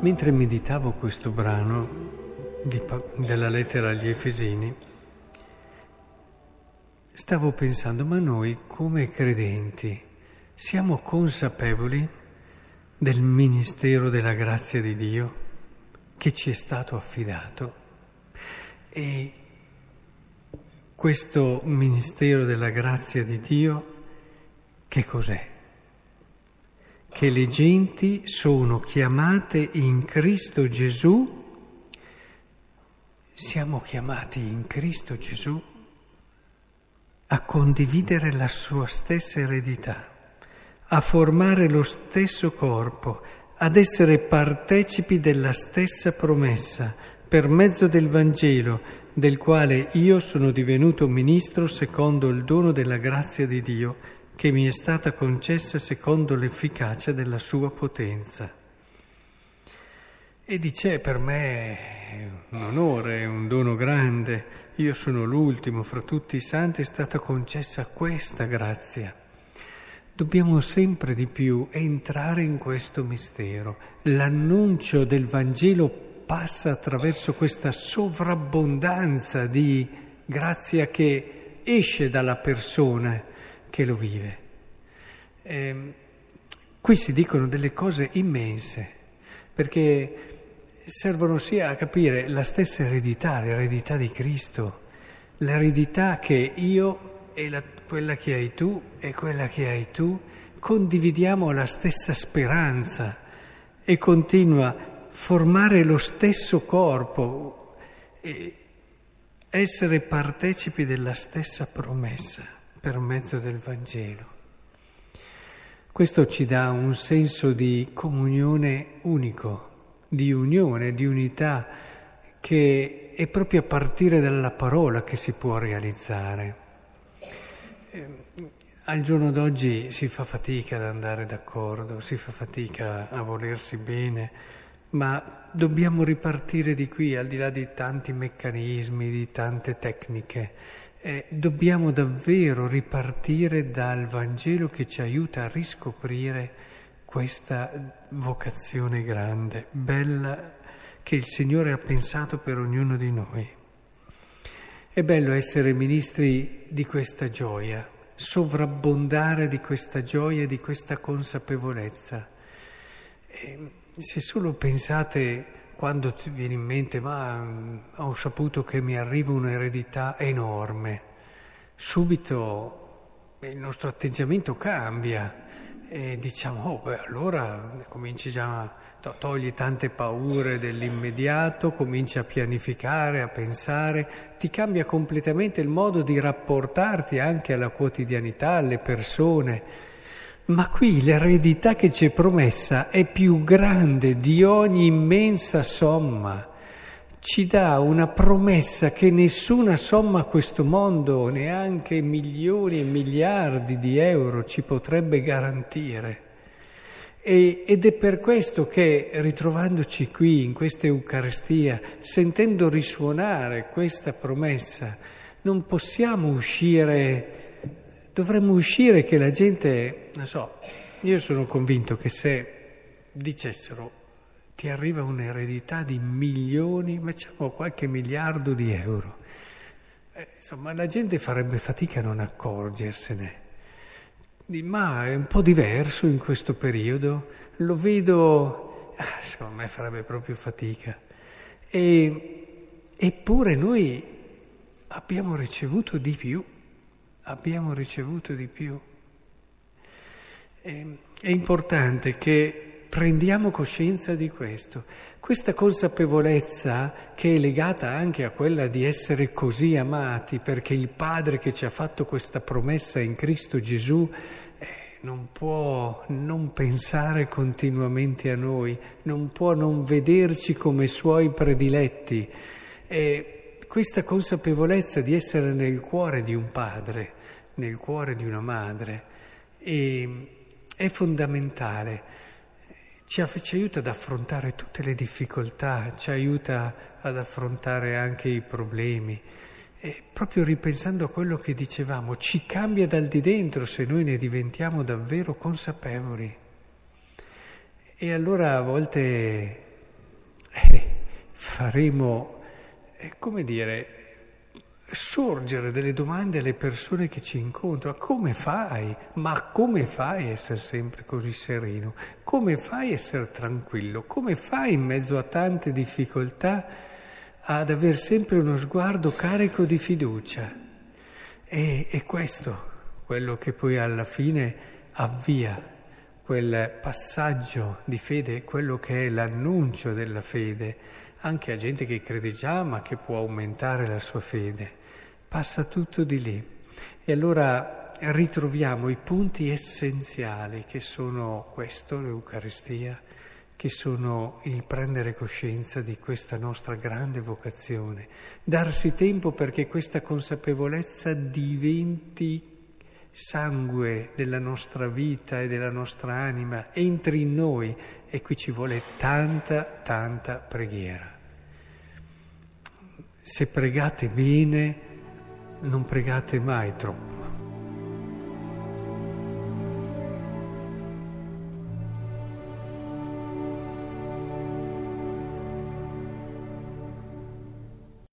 Mentre meditavo questo brano di, della lettera agli Efesini, stavo pensando, ma noi come credenti siamo consapevoli del ministero della grazia di Dio che ci è stato affidato? E questo ministero della grazia di Dio che cos'è? Che le genti sono chiamate in Cristo Gesù, siamo chiamati in Cristo Gesù a condividere la sua stessa eredità, a formare lo stesso corpo, ad essere partecipi della stessa promessa per mezzo del Vangelo, del quale io sono divenuto ministro secondo il dono della grazia di Dio che mi è stata concessa secondo l'efficacia della sua potenza. E dice, per me è un onore, è un dono grande, io sono l'ultimo fra tutti i santi, è stata concessa questa grazia. Dobbiamo sempre di più entrare in questo mistero. L'annuncio del Vangelo passa attraverso questa sovrabbondanza di grazia che esce dalla persona che lo vive. Eh, qui si dicono delle cose immense, perché servono sia a capire la stessa eredità, l'eredità di Cristo, l'eredità che io e la, quella che hai tu e quella che hai tu condividiamo la stessa speranza e continua a formare lo stesso corpo e essere partecipi della stessa promessa per mezzo del Vangelo. Questo ci dà un senso di comunione unico, di unione, di unità, che è proprio a partire dalla parola che si può realizzare. Eh, al giorno d'oggi si fa fatica ad andare d'accordo, si fa fatica a volersi bene, ma dobbiamo ripartire di qui, al di là di tanti meccanismi, di tante tecniche eh, dobbiamo davvero ripartire dal Vangelo che ci aiuta a riscoprire questa vocazione grande, bella, che il Signore ha pensato per ognuno di noi. È bello essere ministri di questa gioia, sovrabbondare di questa gioia e di questa consapevolezza. E se solo pensate quando ti viene in mente, ma mm, ho saputo che mi arriva un'eredità enorme, subito il nostro atteggiamento cambia e diciamo, oh beh, allora cominci già, to- togli tante paure dell'immediato, cominci a pianificare, a pensare, ti cambia completamente il modo di rapportarti anche alla quotidianità, alle persone ma qui l'eredità che ci è promessa è più grande di ogni immensa somma. Ci dà una promessa che nessuna somma a questo mondo, neanche milioni e miliardi di euro, ci potrebbe garantire. E, ed è per questo che, ritrovandoci qui in questa Eucaristia, sentendo risuonare questa promessa, non possiamo uscire dovremmo uscire che la gente, non so, io sono convinto che se dicessero ti arriva un'eredità di milioni, facciamo qualche miliardo di euro, eh, insomma la gente farebbe fatica a non accorgersene. Ma è un po' diverso in questo periodo, lo vedo, ah, secondo me farebbe proprio fatica. E, eppure noi abbiamo ricevuto di più abbiamo ricevuto di più. È importante che prendiamo coscienza di questo. Questa consapevolezza che è legata anche a quella di essere così amati, perché il Padre che ci ha fatto questa promessa in Cristo Gesù eh, non può non pensare continuamente a noi, non può non vederci come suoi prediletti. Eh, questa consapevolezza di essere nel cuore di un padre, nel cuore di una madre, è, fondamentale, ci, ci aiuta ad affrontare tutte le difficoltà, ci aiuta ad affrontare anche i problemi. E proprio ripensando a quello che dicevamo, ci cambia dal di dentro se noi ne diventiamo davvero consapevoli. E allora a volte eh, faremo, come dire, sorgere delle domande alle persone che ci incontrano. Come fai? Ma come fai a essere sempre così sereno? Come fai a essere tranquillo? Come fai in mezzo a tante difficoltà ad avere sempre uno sguardo carico di fiducia? E, è questo quello che poi alla fine avvia quel passaggio di fede, quello che è l'annuncio della fede, anche a gente che crede già ma che può aumentare la sua fede. Passa tutto di lì. E allora ritroviamo i punti essenziali che sono questo, l'Eucaristia, che sono il prendere coscienza di questa nostra grande vocazione, darsi tempo perché questa consapevolezza diventi sangue della nostra vita e della nostra anima, entri in noi e qui ci vuole tanta, tanta preghiera. Se pregate bene, non pregate mai troppo.